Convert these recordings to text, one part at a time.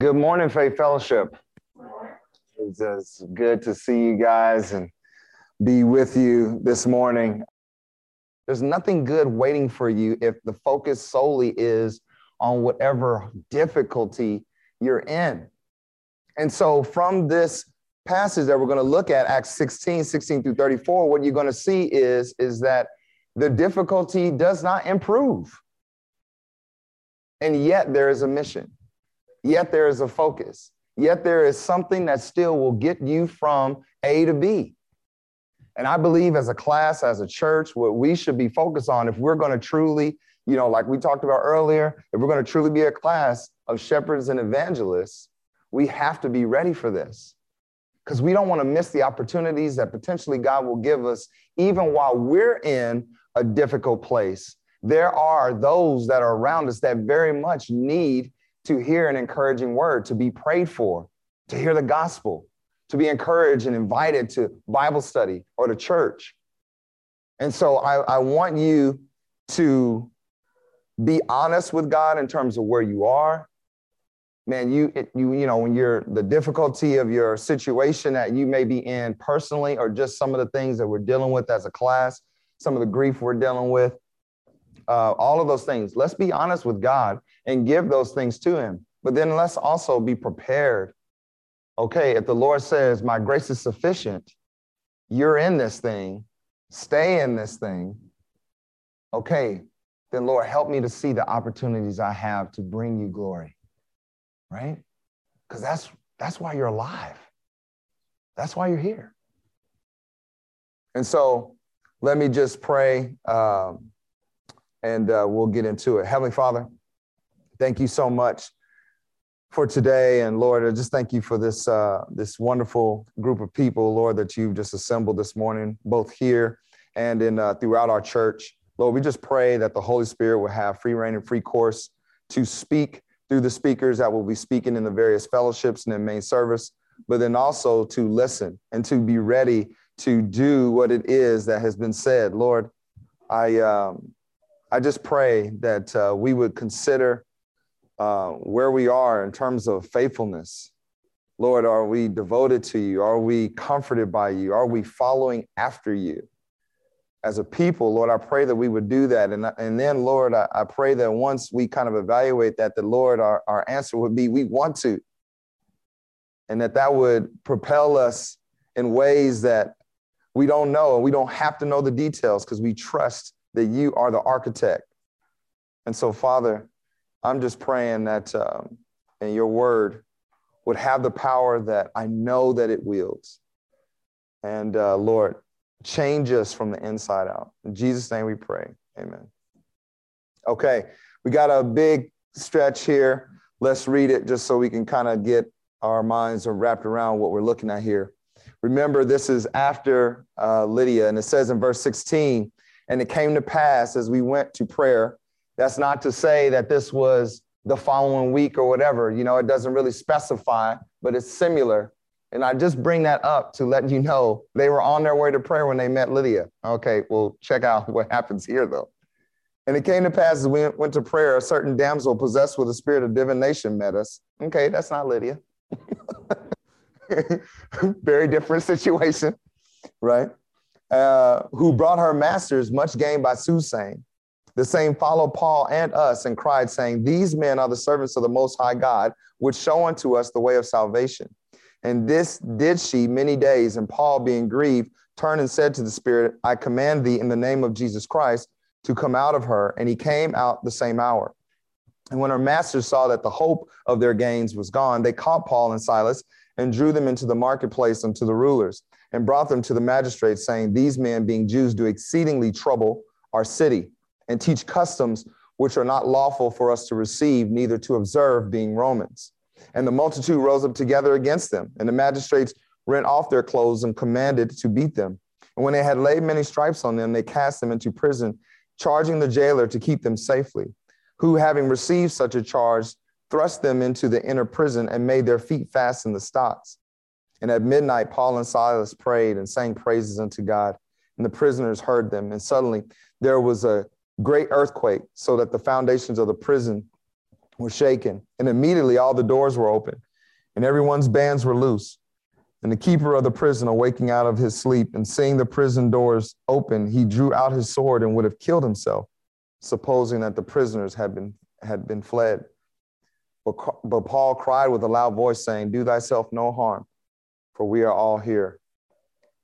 Good morning, Faith Fellowship. It's uh, just good to see you guys and be with you this morning. There's nothing good waiting for you if the focus solely is on whatever difficulty you're in. And so, from this passage that we're going to look at, Acts 16, 16 through 34, what you're going to see is, is that the difficulty does not improve. And yet, there is a mission yet there is a focus, yet there is something that still will get you from A to B. And I believe as a class, as a church, what we should be focused on if we're going to truly, you know, like we talked about earlier, if we're going to truly be a class of shepherds and evangelists, we have to be ready for this because we don't want to miss the opportunities that potentially God will give us, even while we're in a difficult place. There are those that are around us that very much need to hear an encouraging word, to be prayed for, to hear the gospel, to be encouraged and invited to Bible study or to church. And so I, I want you to be honest with God in terms of where you are. Man, you, it, you, you know, when you're the difficulty of your situation that you may be in personally, or just some of the things that we're dealing with as a class, some of the grief we're dealing with, uh, all of those things. Let's be honest with God and give those things to Him. But then let's also be prepared. Okay, if the Lord says, My grace is sufficient, you're in this thing, stay in this thing. Okay, then Lord, help me to see the opportunities I have to bring you glory, right? Because that's that's why you're alive. That's why you're here. And so let me just pray. Um, and uh, we'll get into it. Heavenly Father, thank you so much for today, and Lord, I just thank you for this uh, this wonderful group of people, Lord, that you've just assembled this morning, both here and in uh, throughout our church. Lord, we just pray that the Holy Spirit will have free reign and free course to speak through the speakers that will be speaking in the various fellowships and in main service, but then also to listen and to be ready to do what it is that has been said. Lord, I um, I just pray that uh, we would consider uh, where we are in terms of faithfulness. Lord, are we devoted to you? Are we comforted by you? Are we following after you? As a people, Lord, I pray that we would do that. And, and then, Lord, I, I pray that once we kind of evaluate that, the Lord, our, our answer would be, we want to. And that that would propel us in ways that we don't know. And we don't have to know the details because we trust that you are the architect. And so, Father, I'm just praying that um, and your word would have the power that I know that it wields. And uh, Lord, change us from the inside out. In Jesus' name we pray. Amen. Okay, we got a big stretch here. Let's read it just so we can kind of get our minds wrapped around what we're looking at here. Remember, this is after uh, Lydia, and it says in verse 16, and it came to pass as we went to prayer. That's not to say that this was the following week or whatever. You know, it doesn't really specify, but it's similar. And I just bring that up to let you know they were on their way to prayer when they met Lydia. Okay, well, check out what happens here though. And it came to pass as we went to prayer, a certain damsel possessed with a spirit of divination met us. Okay, that's not Lydia. Very different situation, right? Uh, who brought her masters much gain by soothsaying. The same followed Paul and us and cried, saying, These men are the servants of the Most High God, which show unto us the way of salvation. And this did she many days. And Paul, being grieved, turned and said to the Spirit, I command thee in the name of Jesus Christ to come out of her. And he came out the same hour. And when her masters saw that the hope of their gains was gone, they caught Paul and Silas and drew them into the marketplace unto the rulers and brought them to the magistrates, saying, These men, being Jews, do exceedingly trouble our city and teach customs which are not lawful for us to receive, neither to observe, being Romans. And the multitude rose up together against them, and the magistrates rent off their clothes and commanded to beat them. And when they had laid many stripes on them, they cast them into prison, charging the jailer to keep them safely, who, having received such a charge, thrust them into the inner prison and made their feet fast in the stocks. And at midnight, Paul and Silas prayed and sang praises unto God, and the prisoners heard them. And suddenly there was a great earthquake, so that the foundations of the prison were shaken, and immediately all the doors were open, and everyone's bands were loose. And the keeper of the prison, awaking out of his sleep and seeing the prison doors open, he drew out his sword and would have killed himself, supposing that the prisoners had been, had been fled. But, but Paul cried with a loud voice, saying, Do thyself no harm, for we are all here.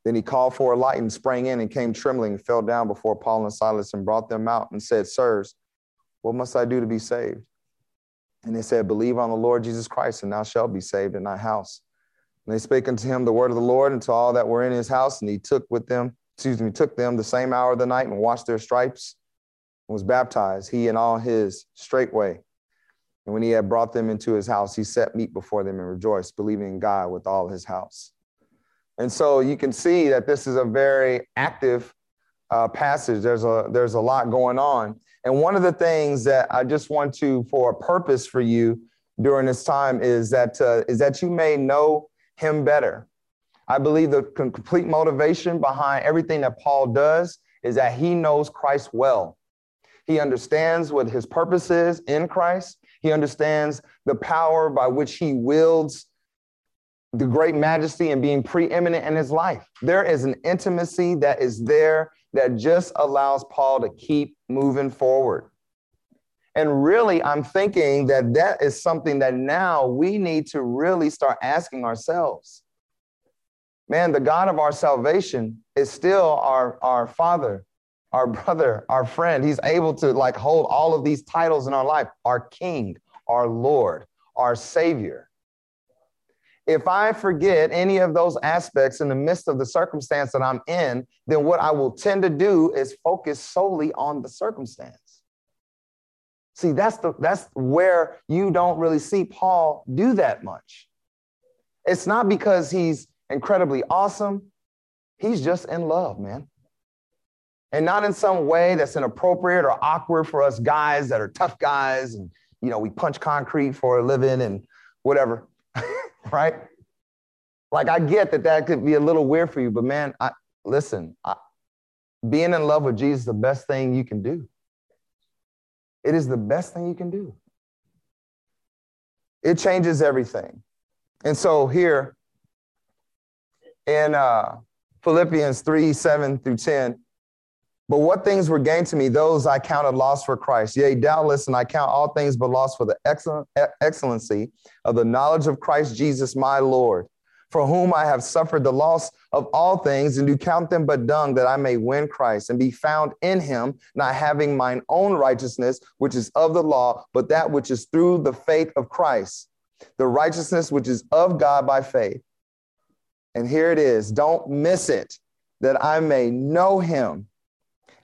Then he called for a light and sprang in and came trembling and fell down before Paul and Silas and brought them out and said, Sirs, what must I do to be saved? And they said, Believe on the Lord Jesus Christ, and thou shalt be saved in thy house. And they spake unto him the word of the Lord and to all that were in his house, and he took with them, excuse me, took them the same hour of the night and washed their stripes and was baptized, he and all his straightway. And when he had brought them into his house, he set meat before them and rejoiced, believing in God with all his house. And so you can see that this is a very active uh, passage. There's a there's a lot going on. And one of the things that I just want to, for a purpose for you during this time, is that uh, is that you may know Him better. I believe the complete motivation behind everything that Paul does is that he knows Christ well. He understands what his purpose is in Christ. He understands the power by which he wields the great majesty and being preeminent in his life. There is an intimacy that is there that just allows Paul to keep moving forward. And really, I'm thinking that that is something that now we need to really start asking ourselves. Man, the God of our salvation is still our, our Father, our brother, our friend. He's able to like hold all of these titles in our life our King, our Lord, our Savior. If I forget any of those aspects in the midst of the circumstance that I'm in, then what I will tend to do is focus solely on the circumstance. See, that's the that's where you don't really see Paul do that much. It's not because he's incredibly awesome. He's just in love, man. And not in some way that's inappropriate or awkward for us guys that are tough guys and you know, we punch concrete for a living and whatever right? Like I get that that could be a little weird for you, but man, I, listen, I, being in love with Jesus is the best thing you can do. It is the best thing you can do. It changes everything. And so here in uh, Philippians 3 7 through 10, but what things were gained to me, those I counted loss for Christ. Yea, doubtless, and I count all things but loss for the excellency of the knowledge of Christ Jesus my Lord, for whom I have suffered the loss of all things, and do count them but dung, that I may win Christ and be found in him, not having mine own righteousness, which is of the law, but that which is through the faith of Christ, the righteousness which is of God by faith. And here it is. Don't miss it, that I may know him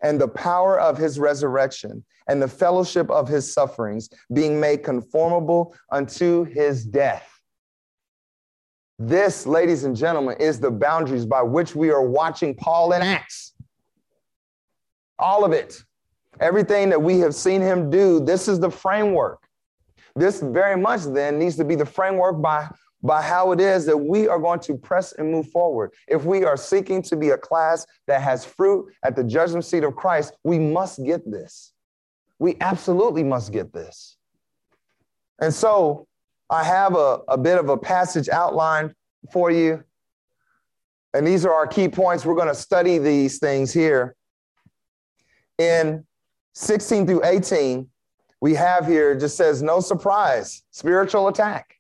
and the power of his resurrection and the fellowship of his sufferings, being made conformable unto his death. This, ladies and gentlemen, is the boundaries by which we are watching Paul in Acts. All of it. Everything that we have seen him do, this is the framework. This very much then needs to be the framework by by how it is that we are going to press and move forward. If we are seeking to be a class that has fruit at the judgment seat of Christ, we must get this. We absolutely must get this. And so I have a, a bit of a passage outlined for you. And these are our key points. We're going to study these things here. In 16 through 18, we have here just says, no surprise, spiritual attack.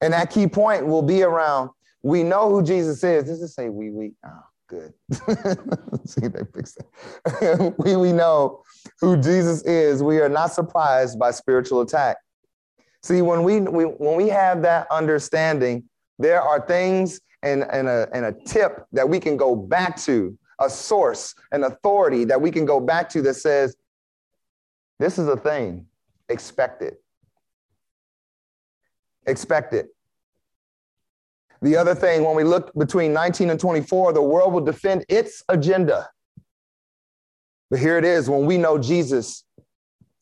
And that key point will be around we know who Jesus is. Does it say we, we? Oh, good. See, they fixed it. we, we know who Jesus is. We are not surprised by spiritual attack. See, when we, we when we have that understanding, there are things and, and, a, and a tip that we can go back to, a source, an authority that we can go back to that says, this is a thing, expect it. Expect it. The other thing, when we look between 19 and 24, the world will defend its agenda. But here it is when we know Jesus,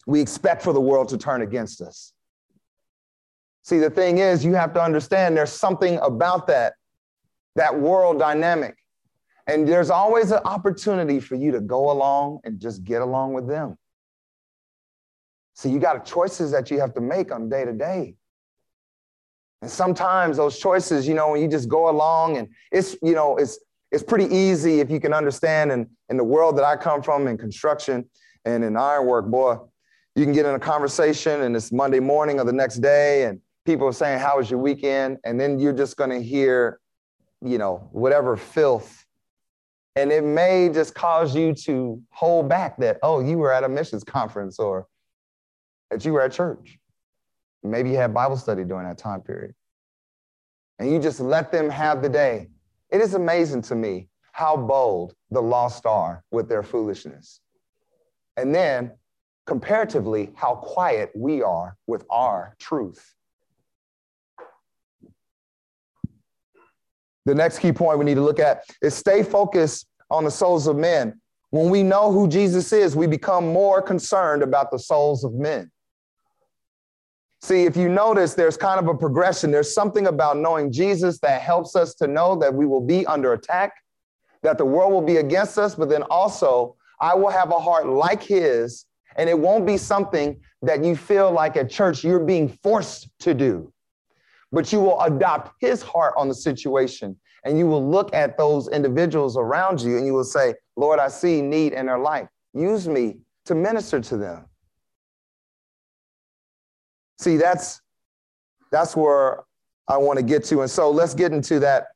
we expect for the world to turn against us. See, the thing is, you have to understand there's something about that, that world dynamic. And there's always an opportunity for you to go along and just get along with them. So you got choices that you have to make on day to day. And sometimes those choices, you know, when you just go along and it's, you know, it's it's pretty easy if you can understand in, in the world that I come from in construction and in ironwork, boy, you can get in a conversation and it's Monday morning or the next day and people are saying, How was your weekend? And then you're just gonna hear, you know, whatever filth. And it may just cause you to hold back that, oh, you were at a missions conference or that you were at church. Maybe you had Bible study during that time period. And you just let them have the day. It is amazing to me how bold the lost are with their foolishness. And then, comparatively, how quiet we are with our truth. The next key point we need to look at is stay focused on the souls of men. When we know who Jesus is, we become more concerned about the souls of men. See, if you notice, there's kind of a progression. There's something about knowing Jesus that helps us to know that we will be under attack, that the world will be against us, but then also I will have a heart like his, and it won't be something that you feel like at church you're being forced to do. But you will adopt his heart on the situation, and you will look at those individuals around you and you will say, Lord, I see need in their life. Use me to minister to them. See, that's that's where I want to get to. And so let's get into that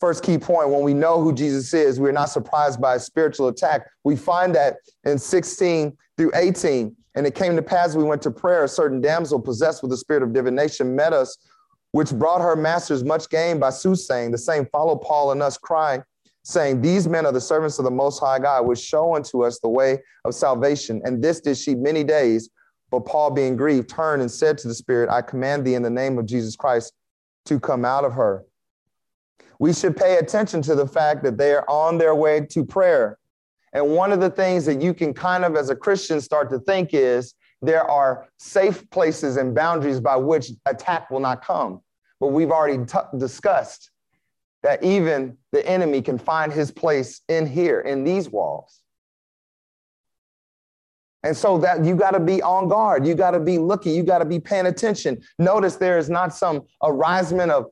first key point. When we know who Jesus is, we're not surprised by a spiritual attack. We find that in 16 through 18. And it came to pass, we went to prayer. A certain damsel possessed with the spirit of divination met us, which brought her masters much gain by soothsaying. The same followed Paul and us, crying, saying, These men are the servants of the Most High God, which show unto us the way of salvation. And this did she many days. But Paul, being grieved, turned and said to the Spirit, I command thee in the name of Jesus Christ to come out of her. We should pay attention to the fact that they are on their way to prayer. And one of the things that you can kind of, as a Christian, start to think is there are safe places and boundaries by which attack will not come. But we've already t- discussed that even the enemy can find his place in here, in these walls. And so that you got to be on guard. You got to be looking. You got to be paying attention. Notice there is not some arisement of,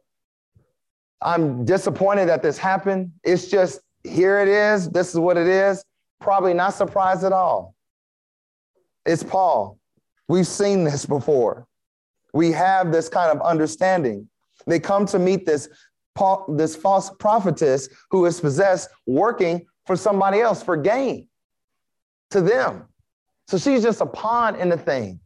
I'm disappointed that this happened. It's just, here it is. This is what it is. Probably not surprised at all. It's Paul. We've seen this before. We have this kind of understanding. They come to meet this, this false prophetess who is possessed, working for somebody else for gain to them. So she's just a pawn in the thing.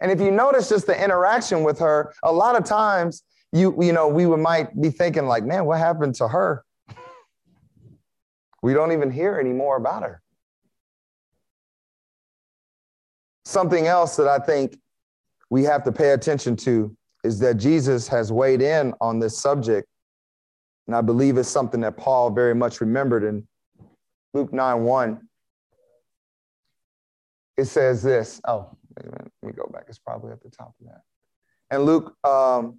And if you notice just the interaction with her, a lot of times you you know we would, might be thinking like, man, what happened to her? We don't even hear any more about her. Something else that I think we have to pay attention to is that Jesus has weighed in on this subject. And I believe it's something that Paul very much remembered in Luke 9 1 it says this. Oh, let me go back. It's probably at the top of that. And Luke um,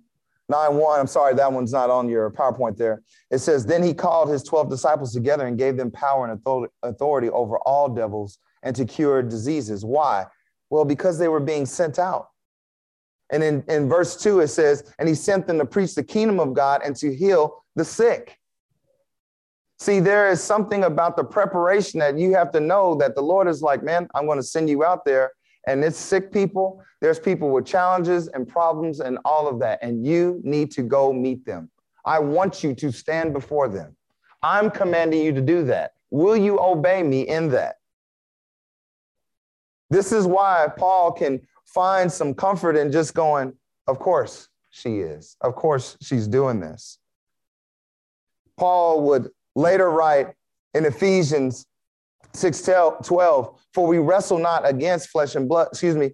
9 1, I'm sorry, that one's not on your PowerPoint there. It says, Then he called his 12 disciples together and gave them power and authority over all devils and to cure diseases. Why? Well, because they were being sent out. And in, in verse 2, it says, And he sent them to preach the kingdom of God and to heal the sick. See, there is something about the preparation that you have to know that the Lord is like, man, I'm going to send you out there. And it's sick people. There's people with challenges and problems and all of that. And you need to go meet them. I want you to stand before them. I'm commanding you to do that. Will you obey me in that? This is why Paul can find some comfort in just going, Of course she is. Of course she's doing this. Paul would later write in Ephesians 6 12, for we wrestle not against flesh and blood, excuse me,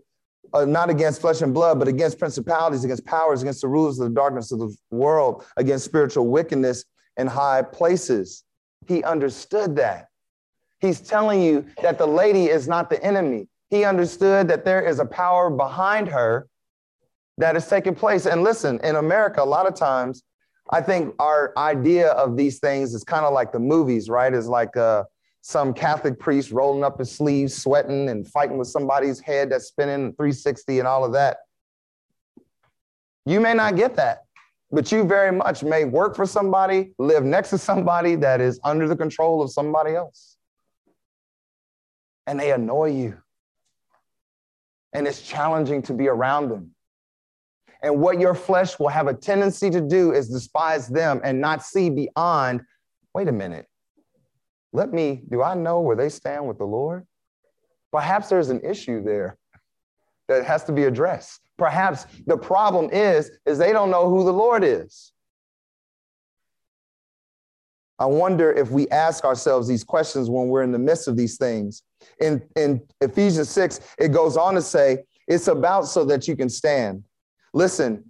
uh, not against flesh and blood, but against principalities, against powers, against the rulers of the darkness of the world, against spiritual wickedness in high places. He understood that. He's telling you that the lady is not the enemy. He understood that there is a power behind her that is taking place. And listen, in America, a lot of times I think our idea of these things is kind of like the movies, right? Is like uh, some Catholic priest rolling up his sleeves, sweating and fighting with somebody's head that's spinning 360 and all of that. You may not get that, but you very much may work for somebody, live next to somebody that is under the control of somebody else. And they annoy you. And it's challenging to be around them. And what your flesh will have a tendency to do is despise them and not see beyond wait a minute, let me, do I know where they stand with the Lord? Perhaps there's an issue there that has to be addressed. Perhaps the problem is, is they don't know who the Lord is. I wonder if we ask ourselves these questions when we're in the midst of these things. In, in Ephesians 6, it goes on to say, it's about so that you can stand. Listen,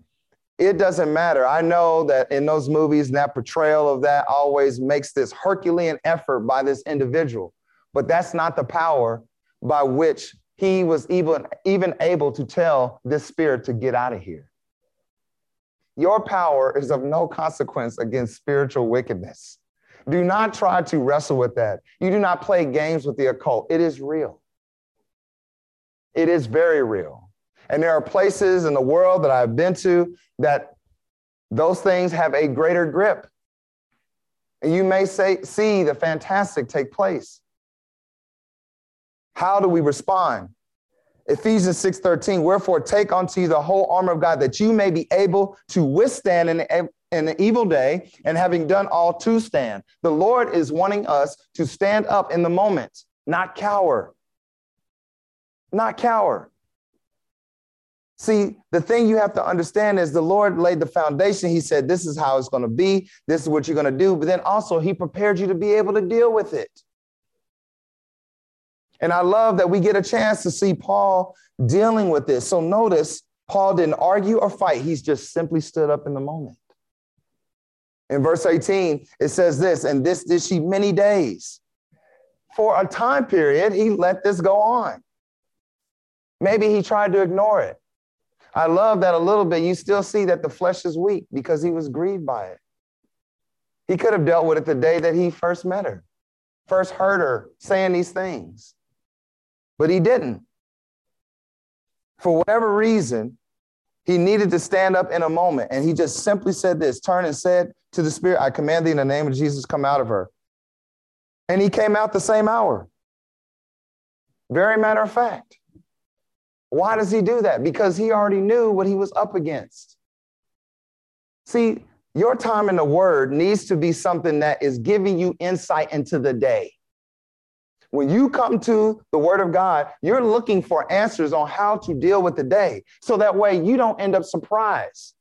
it doesn't matter. I know that in those movies, and that portrayal of that always makes this Herculean effort by this individual, but that's not the power by which he was even, even able to tell this spirit to get out of here. Your power is of no consequence against spiritual wickedness. Do not try to wrestle with that. You do not play games with the occult. It is real. It is very real. And there are places in the world that I've been to that those things have a greater grip. And you may say, see the fantastic take place. How do we respond? Ephesians 6:13, wherefore take unto you the whole armor of God that you may be able to withstand in in the evil day and having done all to stand. The Lord is wanting us to stand up in the moment, not cower. Not cower. See, the thing you have to understand is the Lord laid the foundation. He said, This is how it's going to be. This is what you're going to do. But then also, He prepared you to be able to deal with it. And I love that we get a chance to see Paul dealing with this. So notice, Paul didn't argue or fight, he's just simply stood up in the moment. In verse 18, it says this, and this did she many days. For a time period, he let this go on. Maybe he tried to ignore it. I love that a little bit. You still see that the flesh is weak because he was grieved by it. He could have dealt with it the day that he first met her, first heard her saying these things, but he didn't. For whatever reason, he needed to stand up in a moment. And he just simply said this turn and said to the Spirit, I command thee in the name of Jesus, come out of her. And he came out the same hour. Very matter of fact. Why does he do that? Because he already knew what he was up against. See, your time in the word needs to be something that is giving you insight into the day. When you come to the word of God, you're looking for answers on how to deal with the day. So that way you don't end up surprised.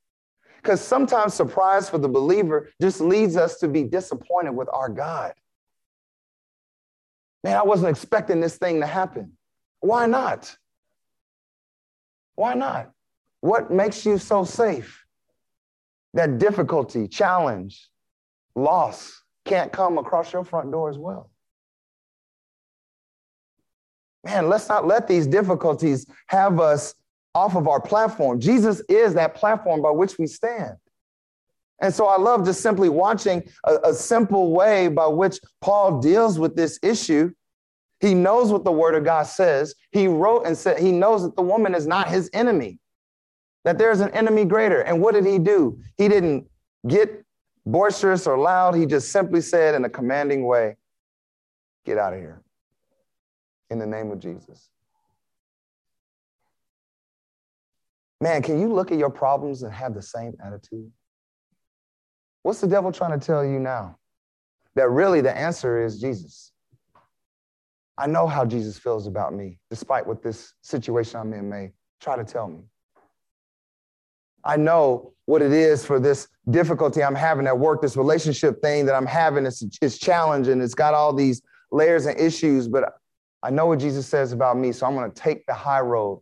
Because sometimes surprise for the believer just leads us to be disappointed with our God. Man, I wasn't expecting this thing to happen. Why not? Why not? What makes you so safe? That difficulty, challenge, loss can't come across your front door as well. Man, let's not let these difficulties have us off of our platform. Jesus is that platform by which we stand. And so I love just simply watching a, a, simple way by which Paul deals with this issue he knows what the word of God says. He wrote and said, he knows that the woman is not his enemy, that there's an enemy greater. And what did he do? He didn't get boisterous or loud. He just simply said in a commanding way, Get out of here in the name of Jesus. Man, can you look at your problems and have the same attitude? What's the devil trying to tell you now? That really the answer is Jesus. I know how Jesus feels about me, despite what this situation I'm in may try to tell me. I know what it is for this difficulty I'm having at work, this relationship thing that I'm having. It's, it's challenging. It's got all these layers and issues, but I know what Jesus says about me. So I'm to take the high road,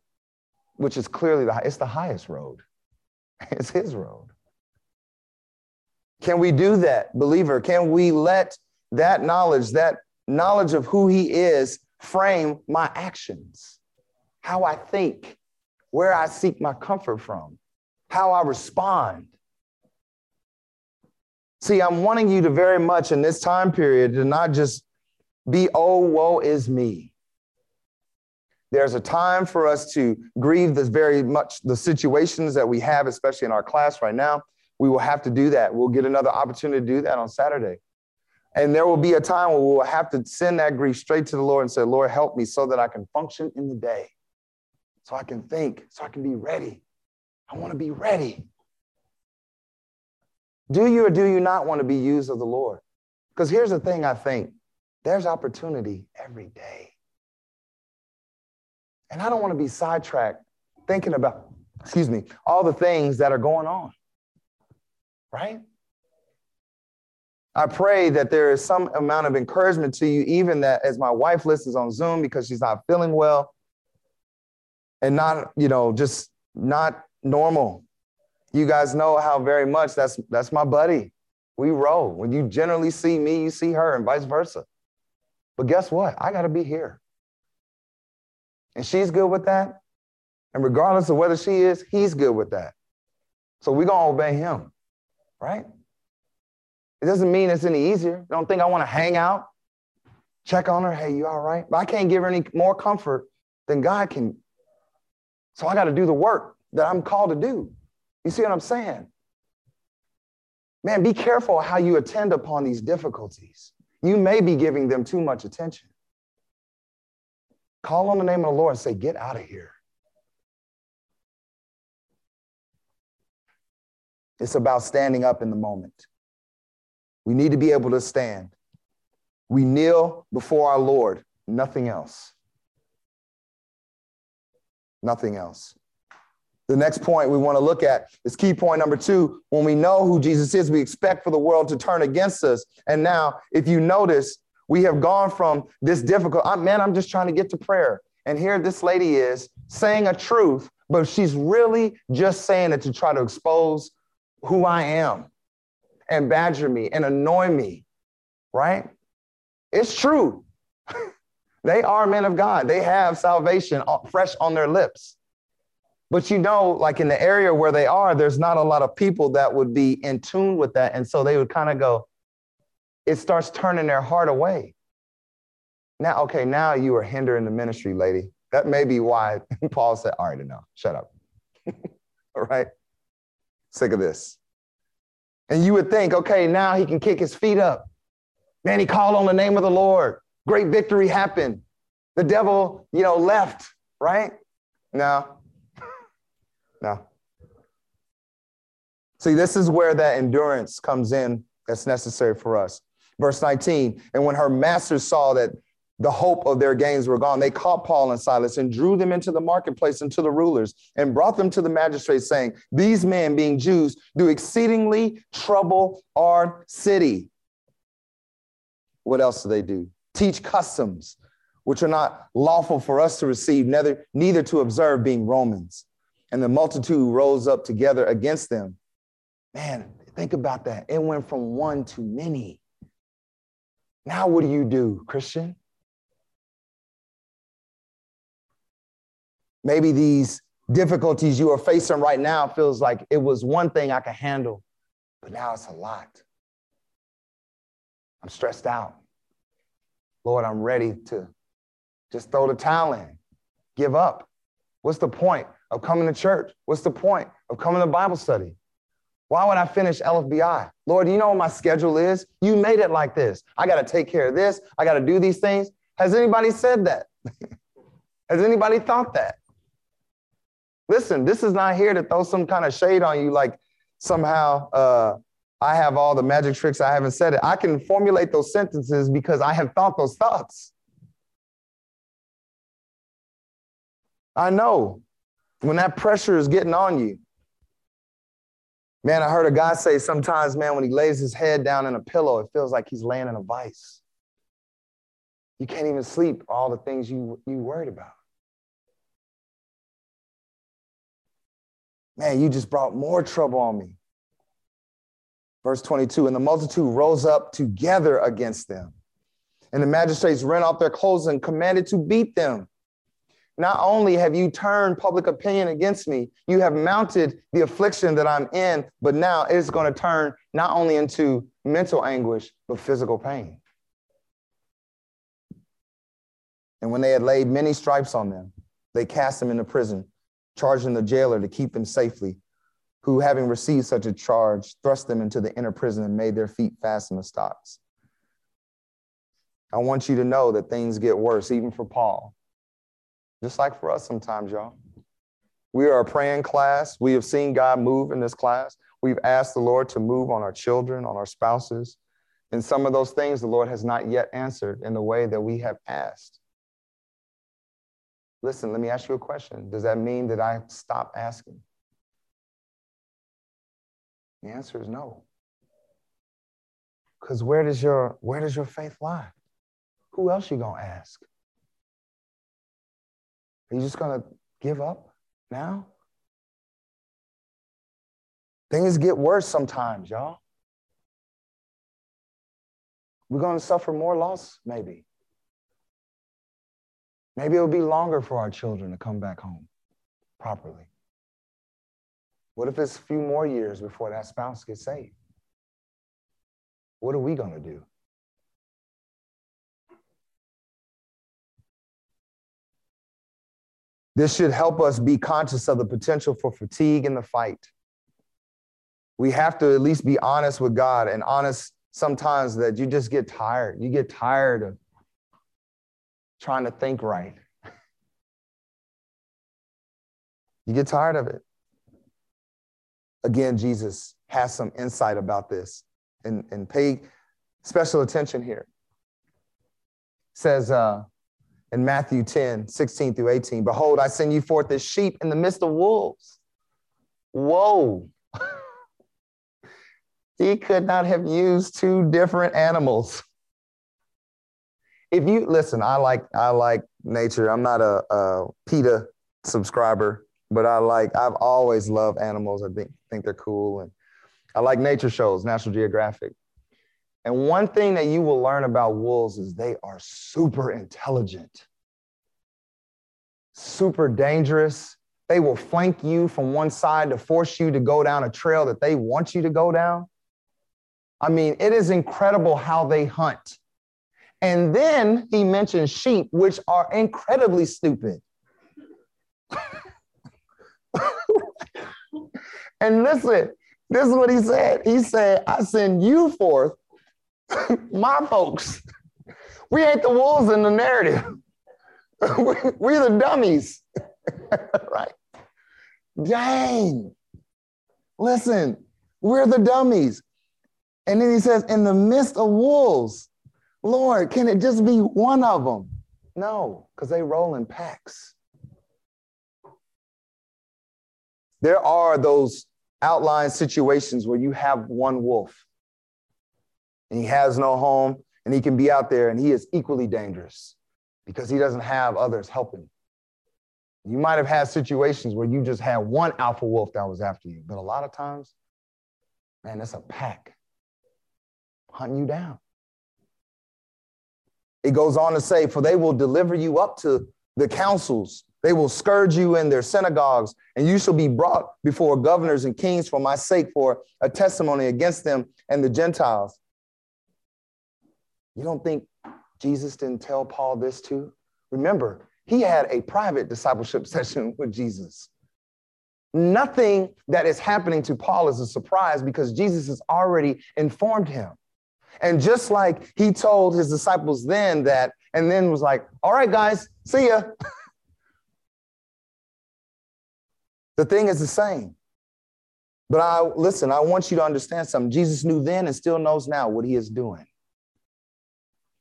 which is clearly the, it's the highest road. It's his road. Can we do that, believer? Can we let that knowledge, that knowledge of who he is frame my actions, how I think, where I seek my comfort from, how I respond. See, I'm wanting you to very much in this time period to not just be, oh, woe is me. There's a time for us to grieve this very much the situations that we have, especially in our class right now. We will have to do that. We'll get another opportunity to do that on Saturday. And there will be a time where we'll have to send that grief straight to the Lord and say, Lord, help me so that I can function in the day, so I can think, so I can be ready. I want to be ready. Do you or do you not want to be used of the Lord? Because here's the thing I think there's opportunity every day. And I don't want to be sidetracked thinking about, excuse me, all the things that are going on, right? I pray that there is some amount of encouragement to you, even that as my wife listens on Zoom because she's not feeling well and not, you know, just not normal. You guys know how very much that's that's my buddy. We roll. When you generally see me, you see her, and vice versa. But guess what? I got to be here. And she's good with that. And regardless of whether she is, he's good with that. So we're to obey him, right? It doesn't mean it's any easier. I don't think I want to hang out, check on her. Hey, you all right? But I can't give her any more comfort than God can. So I got to do the work that I'm called to do. You see what I'm saying? Man, be careful how you attend upon these difficulties. You may be giving them too much attention. Call on the name of the Lord and say, Get out of here. It's about standing up in the moment. We need to be able to stand. We kneel before our Lord, nothing else. Nothing else. The next point we want to look at is key point number two. When we know who Jesus is, we expect for the world to turn against us. And now, if you notice, we have gone from this difficult, man, I'm just trying to get to prayer. And here this lady is saying a truth, but she's really just saying it to try to expose who I am and badger me and annoy me, right? It's true. they are men of God. They have salvation uh, fresh on their lips. But you know, like in the area where they are, there's not a lot of people that would be in tune with that. And so they would kind of go, it starts turning their heart away. Now, okay, now you are hindering the ministry, lady. That may be why Paul said, All right, enough, shut up. All right, sick of this. And you would think, okay, now he can kick his feet up. Man, he called on the name of the Lord. Great victory happened. The devil, you know, left, right? No, no. See, this is where that endurance comes in that's necessary for us. Verse 19, and when her masters saw that the hope of their gains were gone, they caught Paul and Silas and drew them into the marketplace and to the rulers and brought them to the magistrates, saying, These men, being Jews, do exceedingly trouble our city. What else do they do? Teach customs which are not lawful for us to receive, neither, neither to observe, being Romans and the multitude rose up together against them. Man, think about that. It went from one to many. Now, what do you do, Christian? Maybe these difficulties you are facing right now feels like it was one thing I could handle, but now it's a lot. I'm stressed out. Lord, I'm ready to just throw the towel in, give up. What's the point? of coming to church? What's the point of coming to Bible study? Why would I finish LFBI? Lord, you know what my schedule is? You made it like this. I got to take care of this. I got to do these things. Has anybody said that? Has anybody thought that? Listen, this is not here to throw some kind of shade on you like somehow uh, I have all the magic tricks. I haven't said it. I can formulate those sentences because I have thought those thoughts. I know when that pressure is getting on you. Man, I heard a guy say sometimes, man, when he lays his head down in a pillow, it feels like he's laying in a vice. You can't even sleep all the things you, you worried about. Man, you just brought more trouble on me. Verse 22 And the multitude rose up together against them. And the magistrates rent off their clothes and commanded to beat them. Not only have you turned public opinion against me, you have mounted the affliction that I'm in, but now it's going to turn not only into mental anguish, but physical pain. And when they had laid many stripes on them, they cast them into prison, charging the jailer to keep them safely, who, having received such a charge, thrust them into the inner prison and made their feet fast in the stocks. I want you to know that things get worse, even for Paul, just like for us sometimes, y'all. We are a praying class. We have seen God move in this class. We've asked the Lord to move on our children, on our spouses. And some of those things the Lord has not yet answered in the way that we have asked. Listen, let me ask you a question. Does that mean that I stop asking? The answer is no. Because where does your where does your faith lie? Who else you gonna ask? Are you just gonna give up now? Things get worse sometimes, y'all. We're gonna suffer more loss, maybe. Maybe it'll be longer for our children to come back home properly. What if it's a few more years before that spouse gets saved? What are we going to do? This should help us be conscious of the potential for fatigue in the fight. We have to at least be honest with God and honest sometimes that you just get tired. You get tired of trying to think right. You get tired of it. Again, Jesus has some insight about this and, and pay special attention here. Says uh, in Matthew 10, 16 through 18, Behold, I send you forth as sheep in the midst of wolves. Whoa. he could not have used two different animals if you listen, I like I like nature. I'm not a, a PETA subscriber, but I like I've always loved animals. I think think they're cool, and I like nature shows, National Geographic. And one thing that you will learn about wolves is they are super intelligent, super dangerous. They will flank you from one side to force you to go down a trail that they want you to go down. I mean, it is incredible how they hunt. And then he mentions sheep, which are incredibly stupid. and listen, this is what he said. He said, I send you forth, my folks. We ain't the wolves in the narrative. We're the dummies, right? Dang. Listen, we're the dummies. And then he says, in the midst of wolves, Lord, can it just be one of them? No, because they roll in packs. There are those outlying situations where you have one wolf and he has no home and he can be out there and he is equally dangerous because he doesn't have others helping. You might have had situations where you just had one alpha wolf that was after you, but a lot of times, man, it's a pack hunting you down. It goes on to say, For they will deliver you up to the councils. They will scourge you in their synagogues, and you shall be brought before governors and kings for my sake, for a testimony against them and the Gentiles. You don't think Jesus didn't tell Paul this too? Remember, he had a private discipleship session with Jesus. Nothing that is happening to Paul is a surprise because Jesus has already informed him. And just like he told his disciples then that, and then was like, all right, guys, see ya. the thing is the same. But I listen, I want you to understand something. Jesus knew then and still knows now what he is doing.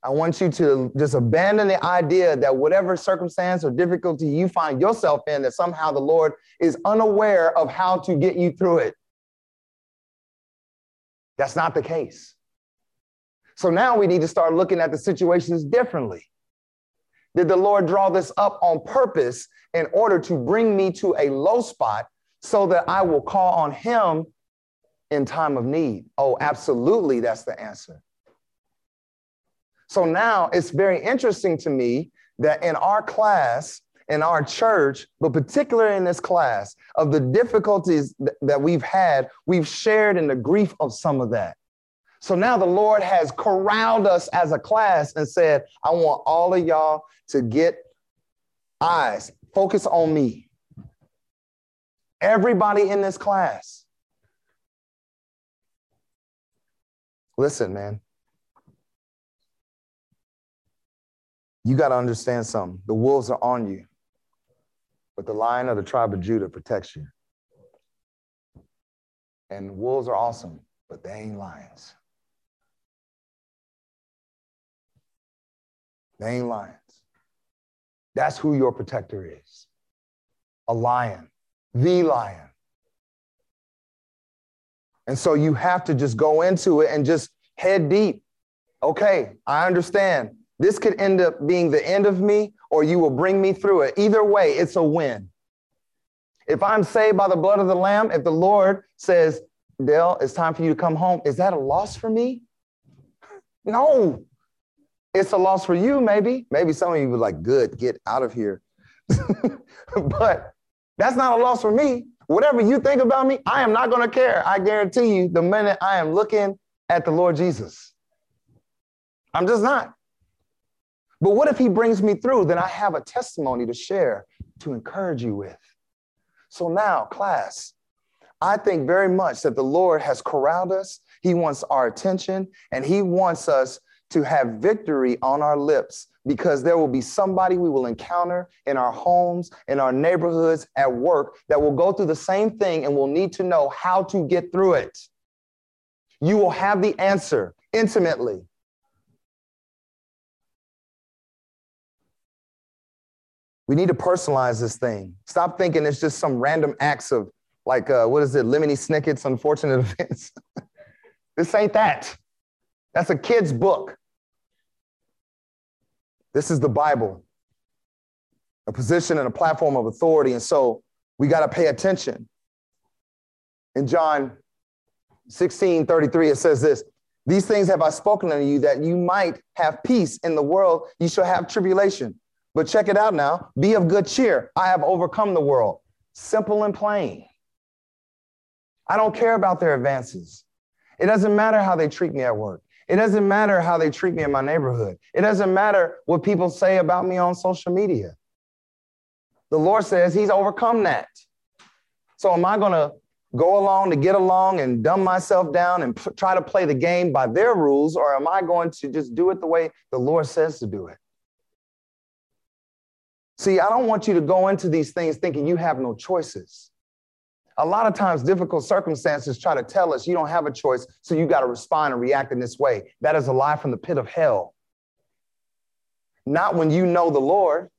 I want you to just abandon the idea that whatever circumstance or difficulty you find yourself in, that somehow the Lord is unaware of how to get you through it. That's not the case. So now we need to start looking at the situations differently. Did the Lord draw this up on purpose in order to bring me to a low spot so that I will call on Him in time of need? Oh, absolutely, that's the answer. So now it's very interesting to me that in our class, in our church, but particularly in this class, of the difficulties that we've had, we've shared in the grief of some of that. So now the Lord has corralled us as a class and said, I want all of y'all to get eyes, focus on me. Everybody in this class. Listen, man. You got to understand something. The wolves are on you, but the lion of the tribe of Judah protects you. And wolves are awesome, but they ain't lions. They ain't lions. That's who your protector is a lion, the lion. And so you have to just go into it and just head deep. Okay, I understand. This could end up being the end of me, or you will bring me through it. Either way, it's a win. If I'm saved by the blood of the Lamb, if the Lord says, Dale, it's time for you to come home, is that a loss for me? No. It's a loss for you, maybe. Maybe some of you were like, good, get out of here. but that's not a loss for me. Whatever you think about me, I am not going to care. I guarantee you, the minute I am looking at the Lord Jesus, I'm just not. But what if he brings me through? Then I have a testimony to share, to encourage you with. So now, class, I think very much that the Lord has corralled us. He wants our attention and he wants us to have victory on our lips because there will be somebody we will encounter in our homes, in our neighborhoods, at work that will go through the same thing and will need to know how to get through it. You will have the answer intimately. We need to personalize this thing. Stop thinking it's just some random acts of, like, uh, what is it, Lemony Snicket's unfortunate events. this ain't that. That's a kid's book. This is the Bible, a position and a platform of authority. And so we got to pay attention. In John 16 33, it says this These things have I spoken unto you that you might have peace in the world. You shall have tribulation. But check it out now be of good cheer. I have overcome the world. Simple and plain. I don't care about their advances. It doesn't matter how they treat me at work. It doesn't matter how they treat me in my neighborhood. It doesn't matter what people say about me on social media. The Lord says He's overcome that. So, am I going to go along to get along and dumb myself down and p- try to play the game by their rules, or am I going to just do it the way the Lord says to do it? See, I don't want you to go into these things thinking you have no choices. A lot of times, difficult circumstances try to tell us you don't have a choice, so you got to respond and react in this way. That is a lie from the pit of hell. Not when you know the Lord,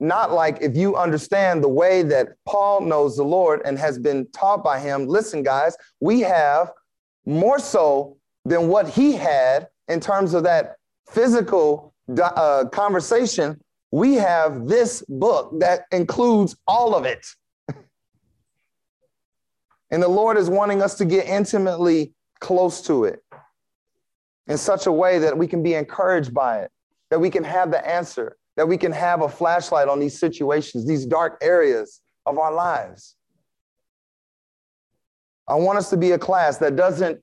not like if you understand the way that Paul knows the Lord and has been taught by him. Listen, guys, we have more so than what he had in terms of that physical uh, conversation. We have this book that includes all of it. And the Lord is wanting us to get intimately close to it in such a way that we can be encouraged by it, that we can have the answer, that we can have a flashlight on these situations, these dark areas of our lives. I want us to be a class that doesn't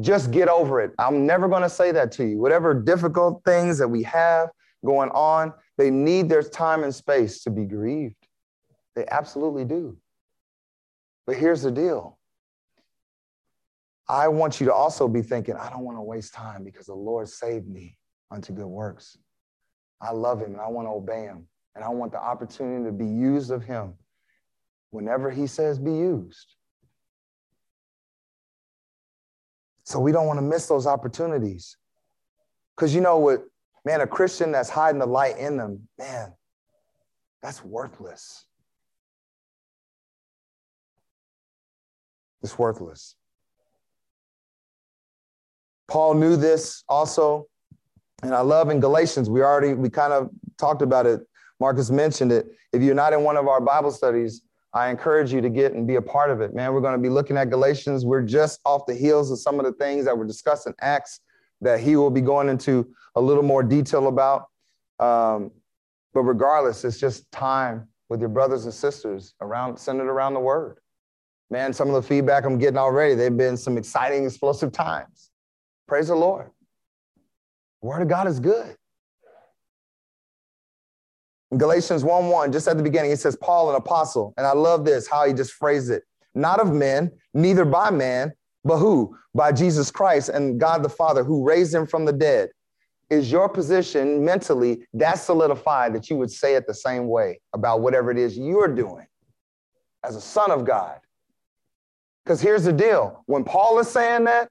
just get over it. I'm never going to say that to you. Whatever difficult things that we have going on, they need their time and space to be grieved. They absolutely do. But here's the deal I want you to also be thinking, I don't want to waste time because the Lord saved me unto good works. I love him and I want to obey him. And I want the opportunity to be used of him whenever he says be used. So we don't want to miss those opportunities. Because you know what, man, a Christian that's hiding the light in them, man, that's worthless. It's worthless. Paul knew this also. And I love in Galatians, we already, we kind of talked about it. Marcus mentioned it. If you're not in one of our Bible studies, I encourage you to get and be a part of it, man. We're going to be looking at Galatians. We're just off the heels of some of the things that were discussed in Acts that he will be going into a little more detail about. Um, but regardless, it's just time with your brothers and sisters around, centered around the word man, some of the feedback I'm getting already, they've been some exciting, explosive times. Praise the Lord. Word of God is good. In Galatians 1 1, just at the beginning, it says, Paul, an apostle. And I love this, how he just phrased it. Not of men, neither by man, but who? By Jesus Christ and God the Father, who raised him from the dead. Is your position mentally that solidified that you would say it the same way about whatever it is you're doing as a son of God? Because here's the deal when Paul is saying that,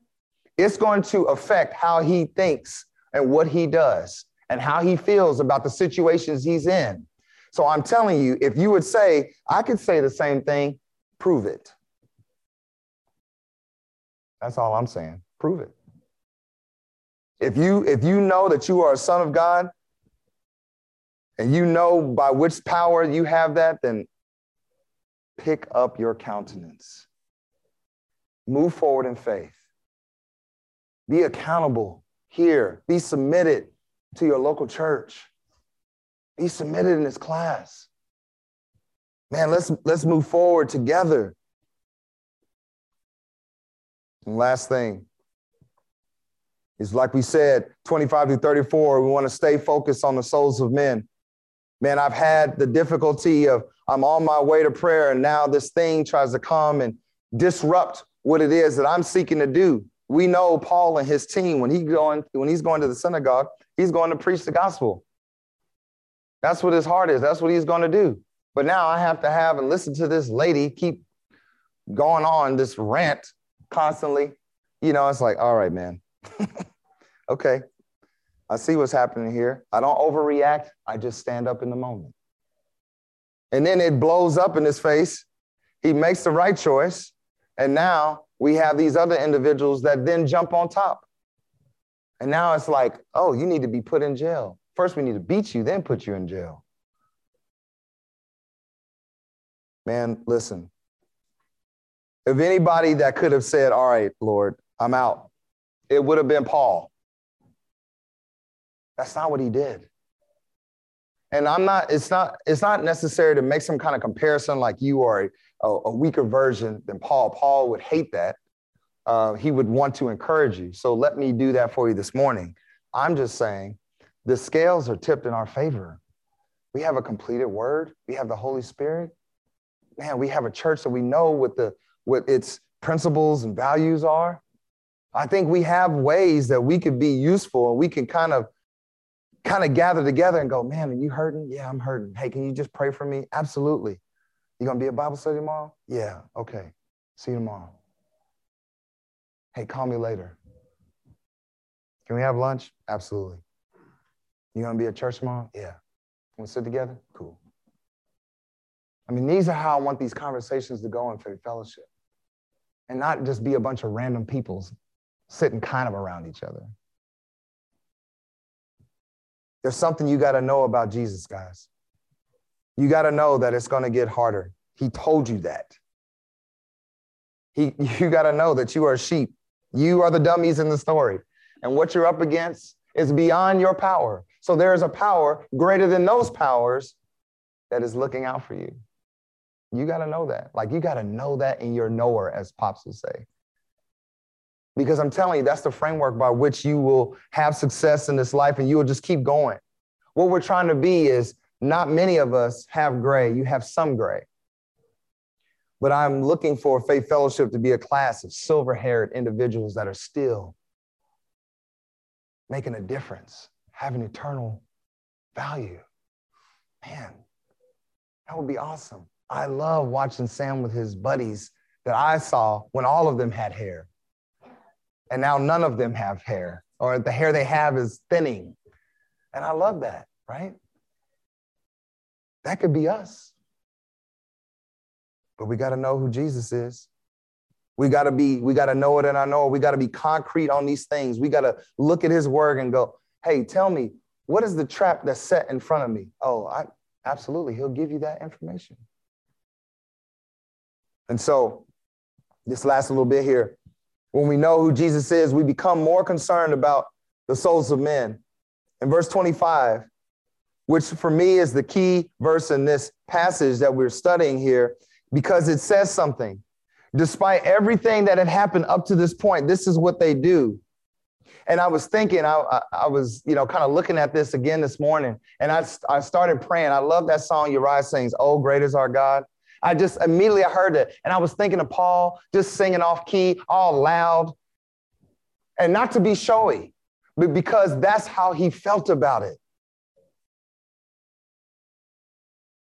it's going to affect how he thinks and what he does and how he feels about the situations he's in. So I'm telling you, if you would say, I could say the same thing, prove it. That's all I'm saying. Prove it. If you if you know that you are a son of God and you know by which power you have that, then pick up your countenance. Move forward in faith. Be accountable here. Be submitted to your local church. Be submitted in this class. Man, let's let's move forward together. And last thing is like we said, 25 to 34, we want to stay focused on the souls of men. Man, I've had the difficulty of I'm on my way to prayer, and now this thing tries to come and disrupt what it is that I'm seeking to do. We know Paul and his team when he going when he's going to the synagogue, he's going to preach the gospel. That's what his heart is. That's what he's going to do. But now I have to have and listen to this lady keep going on this rant constantly. You know, it's like, all right, man. okay. I see what's happening here. I don't overreact. I just stand up in the moment. And then it blows up in his face. He makes the right choice. And now we have these other individuals that then jump on top. And now it's like, oh, you need to be put in jail. First, we need to beat you, then put you in jail. Man, listen. If anybody that could have said, all right, Lord, I'm out, it would have been Paul. That's not what he did. And I'm not, it's not, it's not necessary to make some kind of comparison like you are a, a weaker version than Paul. Paul would hate that. Uh, he would want to encourage you. So let me do that for you this morning. I'm just saying the scales are tipped in our favor. We have a completed word, we have the Holy Spirit. Man, we have a church that we know what the what its principles and values are. I think we have ways that we could be useful and we can kind of kind of gather together and go, man, are you hurting? Yeah, I'm hurting. Hey, can you just pray for me? Absolutely. You gonna be at Bible study tomorrow? Yeah, okay. See you tomorrow. Hey, call me later. Can we have lunch? Absolutely. You gonna be at church tomorrow? Yeah. Want to sit together? Cool. I mean, these are how I want these conversations to go in faith fellowship. And not just be a bunch of random peoples sitting kind of around each other. There's something you got to know about Jesus, guys. You got to know that it's going to get harder. He told you that. He, you got to know that you are sheep. You are the dummies in the story. And what you're up against is beyond your power. So there is a power greater than those powers that is looking out for you. You got to know that. Like you got to know that in your knower, as Pops would say. Because I'm telling you, that's the framework by which you will have success in this life and you will just keep going. What we're trying to be is not many of us have gray, you have some gray. But I'm looking for Faith Fellowship to be a class of silver haired individuals that are still making a difference, having eternal value. Man, that would be awesome. I love watching Sam with his buddies that I saw when all of them had hair. And now none of them have hair, or the hair they have is thinning. And I love that, right? That could be us. But we got to know who Jesus is. We got to be, we got to know it and I know it. We got to be concrete on these things. We got to look at his word and go, hey, tell me, what is the trap that's set in front of me? Oh, I absolutely, he'll give you that information. And so, this last little bit here, when we know who Jesus is, we become more concerned about the souls of men. In verse 25, which for me is the key verse in this passage that we're studying here, because it says something. Despite everything that had happened up to this point, this is what they do. And I was thinking, I, I, I was, you know, kind of looking at this again this morning, and I, I started praying. I love that song Uriah sings, Oh, great is our God. I just immediately I heard it, and I was thinking of Paul just singing off key, all loud, and not to be showy, but because that's how he felt about it.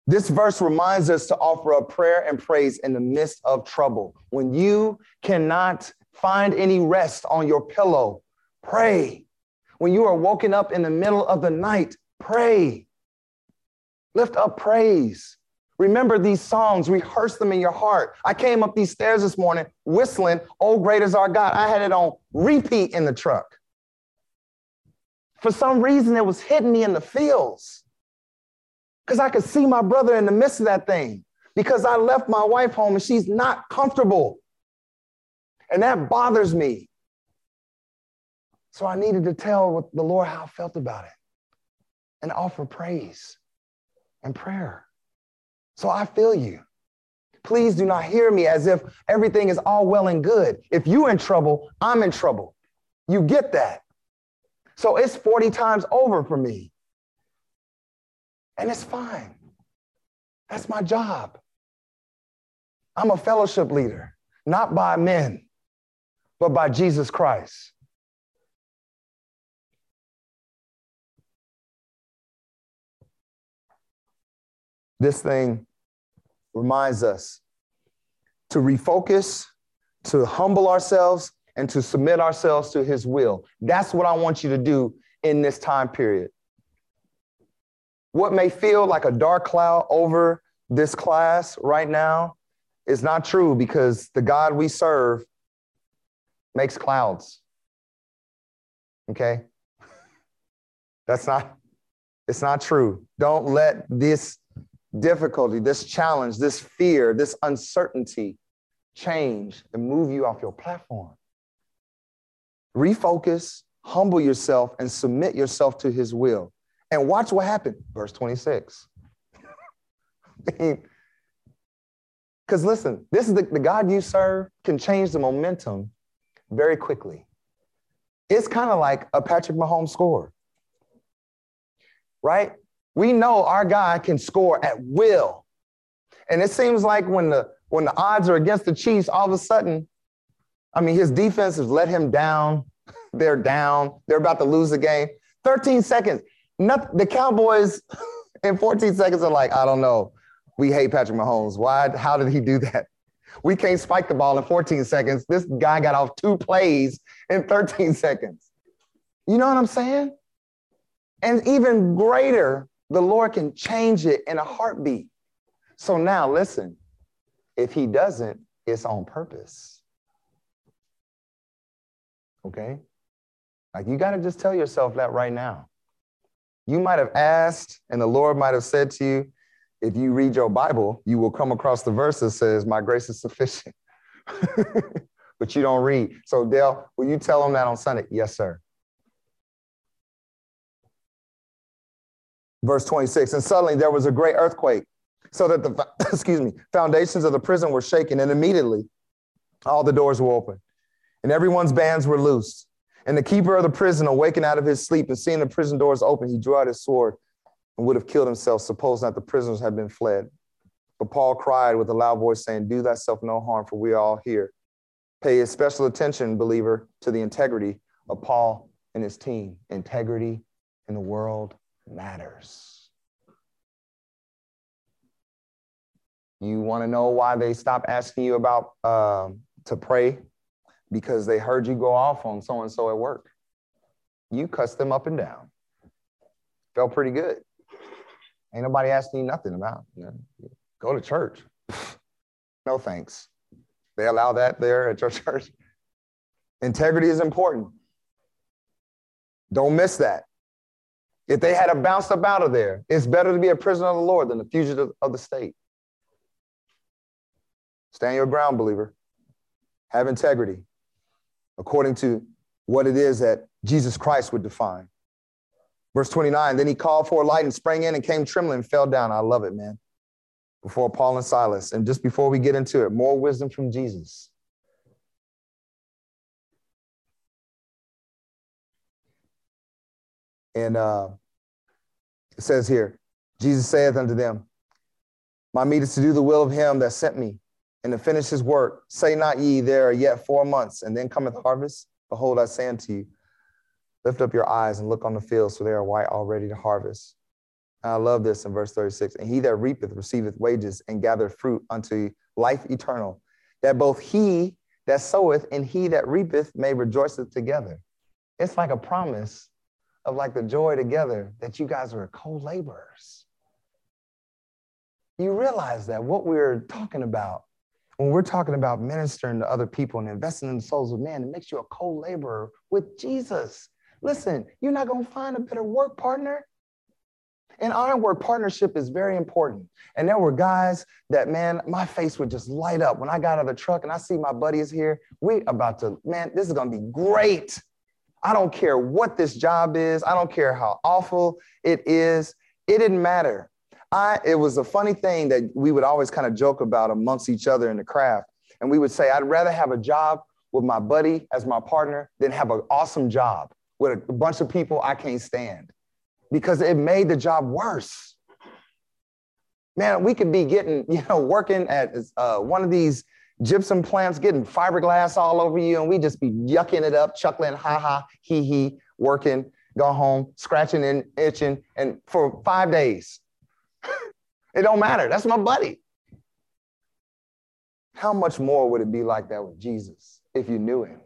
This verse reminds us to offer up prayer and praise in the midst of trouble. When you cannot find any rest on your pillow, Pray. When you are woken up in the middle of the night, pray. Lift up praise. Remember these songs, rehearse them in your heart. I came up these stairs this morning whistling, Oh, great is our God. I had it on repeat in the truck. For some reason, it was hitting me in the feels because I could see my brother in the midst of that thing because I left my wife home and she's not comfortable. And that bothers me. So I needed to tell the Lord how I felt about it and offer praise and prayer. So I feel you. Please do not hear me as if everything is all well and good. If you're in trouble, I'm in trouble. You get that. So it's 40 times over for me. And it's fine. That's my job. I'm a fellowship leader, not by men, but by Jesus Christ. This thing reminds us to refocus, to humble ourselves, and to submit ourselves to his will. That's what I want you to do in this time period. What may feel like a dark cloud over this class right now is not true because the God we serve makes clouds. Okay? That's not, it's not true. Don't let this difficulty, this challenge, this fear, this uncertainty change and move you off your platform. Refocus, humble yourself, and submit yourself to his will. And watch what happened. Verse 26. Because listen, this is the, the God you serve can change the momentum very quickly. It's kind of like a Patrick Mahomes score, right? We know our guy can score at will. And it seems like when the when the odds are against the Chiefs, all of a sudden, I mean, his defense has let him down. They're down. They're about to lose the game. 13 seconds. The Cowboys in 14 seconds are like, I don't know. We hate Patrick Mahomes. Why? How did he do that? We can't spike the ball in 14 seconds. This guy got off two plays in 13 seconds. You know what I'm saying? And even greater the Lord can change it in a heartbeat. So now listen, if he doesn't, it's on purpose. Okay? Like you got to just tell yourself that right now. You might have asked, and the Lord might have said to you, if you read your Bible, you will come across the verse that says, My grace is sufficient. but you don't read. So, Dale, will you tell them that on Sunday? Yes, sir. verse 26 and suddenly there was a great earthquake so that the excuse me foundations of the prison were shaken and immediately all the doors were open and everyone's bands were loosed and the keeper of the prison awakened out of his sleep and seeing the prison doors open he drew out his sword and would have killed himself supposing that the prisoners had been fled but paul cried with a loud voice saying do thyself no harm for we are all here pay special attention believer to the integrity of paul and his team integrity in the world matters. You want to know why they stopped asking you about um, to pray? Because they heard you go off on so and so at work. You cussed them up and down. Felt pretty good. Ain't nobody asking you nothing about. You know, go to church. no thanks. They allow that there at your church. Integrity is important. Don't miss that. If they had a bounce up out of there, it's better to be a prisoner of the Lord than a fugitive of the state. Stand your ground, believer. Have integrity according to what it is that Jesus Christ would define. Verse 29 Then he called for a light and sprang in and came trembling and fell down. I love it, man. Before Paul and Silas. And just before we get into it, more wisdom from Jesus. And uh, it says here, Jesus saith unto them, My meat is to do the will of him that sent me and to finish his work. Say not ye, there are yet four months, and then cometh harvest. Behold, I say unto you, lift up your eyes and look on the fields, for they are white already to harvest. And I love this in verse 36. And he that reapeth receiveth wages and gathereth fruit unto life eternal, that both he that soweth and he that reapeth may rejoice together. It's like a promise of like the joy together that you guys are co-laborers. You realize that what we're talking about when we're talking about ministering to other people and investing in the souls of man, it makes you a co-laborer with Jesus. Listen, you're not going to find a better work partner. And ironwork partnership is very important. And there were guys that, man, my face would just light up when I got out of the truck and I see my buddies here. We about to, man, this is going to be great. I don't care what this job is. I don't care how awful it is. It didn't matter. I, it was a funny thing that we would always kind of joke about amongst each other in the craft. And we would say, I'd rather have a job with my buddy as my partner than have an awesome job with a bunch of people I can't stand because it made the job worse. Man, we could be getting, you know, working at uh, one of these gypsum plants, getting fiberglass all over you, and we just be yucking it up, chuckling, ha ha, he he, working, go home, scratching and itching, and for five days. It don't matter. That's my buddy. How much more would it be like that with Jesus if you knew him?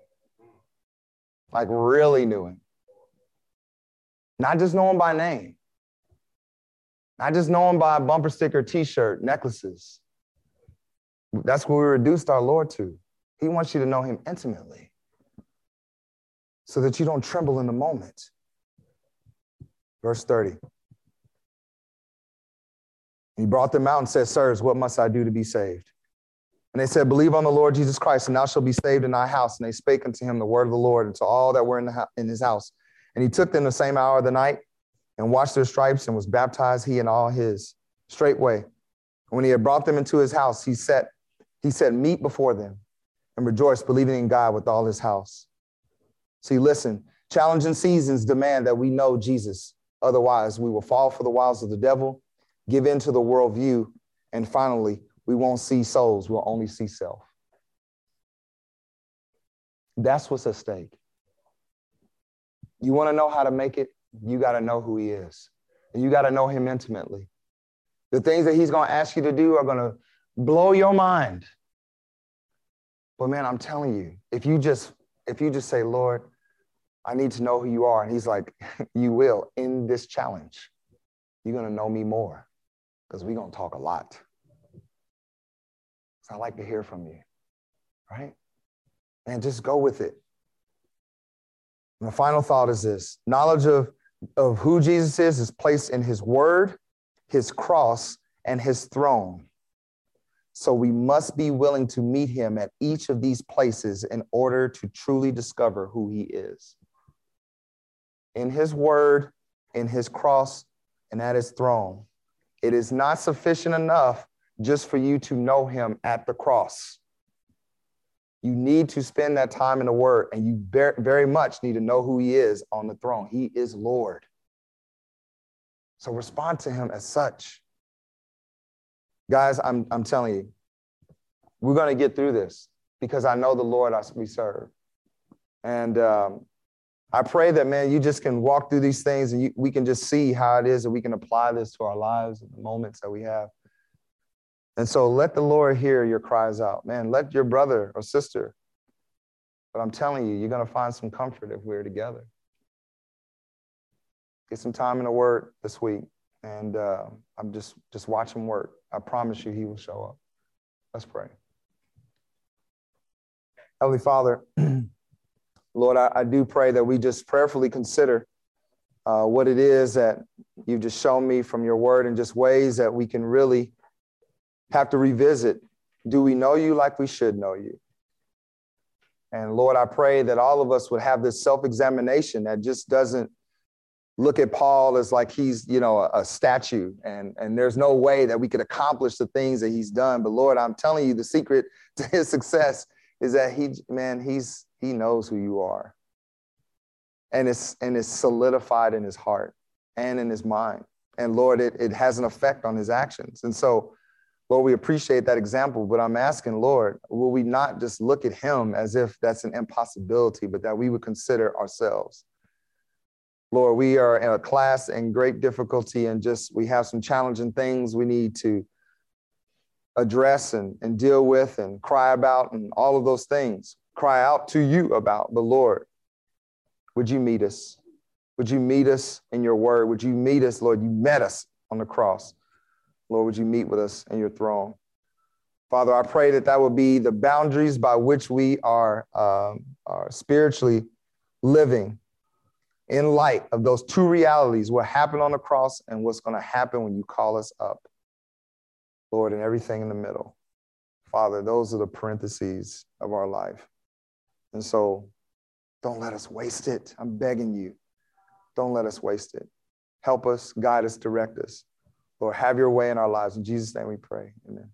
Like really knew him. Not just know him by name. Not just know him by bumper sticker, t-shirt, necklaces. That's what we reduced our Lord to. He wants you to know him intimately so that you don't tremble in the moment. Verse 30. He brought them out and said, Sirs, what must I do to be saved? And they said, Believe on the Lord Jesus Christ, and thou shalt be saved in thy house. And they spake unto him the word of the Lord and to all that were in, the, in his house. And he took them the same hour of the night and washed their stripes and was baptized, he and all his, straightway. When he had brought them into his house, he set, he set meat before them and rejoiced, believing in God with all his house. See, listen, challenging seasons demand that we know Jesus. Otherwise, we will fall for the wiles of the devil give in to the worldview, and finally, we won't see souls, we'll only see self. That's what's at stake. You want to know how to make it? You got to know who he is. And you got to know him intimately. The things that he's going to ask you to do are going to blow your mind. But man, I'm telling you, if you just if you just say, "Lord, I need to know who you are." And he's like, "You will in this challenge. You're going to know me more." Because we're going to talk a lot. So I like to hear from you, right? And just go with it. The final thought is this knowledge of, of who Jesus is is placed in his word, his cross, and his throne. So we must be willing to meet him at each of these places in order to truly discover who he is. In his word, in his cross, and at his throne. It is not sufficient enough just for you to know him at the cross. You need to spend that time in the word, and you very much need to know who he is on the throne. He is Lord. So respond to him as such. Guys, I'm, I'm telling you, we're going to get through this because I know the Lord we serve. And um, I pray that, man, you just can walk through these things and you, we can just see how it is that we can apply this to our lives and the moments that we have. And so let the Lord hear your cries out. Man, let your brother or sister, but I'm telling you, you're going to find some comfort if we're together. Get some time in the Word this week, and uh, I'm just just watch him work. I promise you, he will show up. Let's pray. Heavenly Father. Lord, I, I do pray that we just prayerfully consider uh, what it is that you've just shown me from your word and just ways that we can really have to revisit. Do we know you like we should know you? And Lord, I pray that all of us would have this self examination that just doesn't look at Paul as like he's, you know, a, a, statue and, and there's no way that we could accomplish the things that he's done. But Lord, I'm telling you, the secret to his success is that he, man, he's he knows who you are. and it's and it's solidified in his heart and in his mind. And Lord, it, it has an effect on his actions. And so, Lord, we appreciate that example, but I'm asking, Lord, will we not just look at him as if that's an impossibility, but that we would consider ourselves? Lord, we are in a class in great difficulty and just we have some challenging things we need to address and, and deal with and cry about and all of those things. Cry out to you about. the Lord, would you meet us? Would you meet us in your word? Would you meet us, Lord? You met us on the cross. Lord, would you meet with us in your throne? Father, I pray that that will be the boundaries by which we are, um, are spiritually living in light of those two realities what happened on the cross and what's going to happen when you call us up. Lord, and everything in the middle. Father, those are the parentheses of our life. And so don't let us waste it. I'm begging you. Don't let us waste it. Help us, guide us, direct us. Lord, have your way in our lives. In Jesus' name we pray. Amen.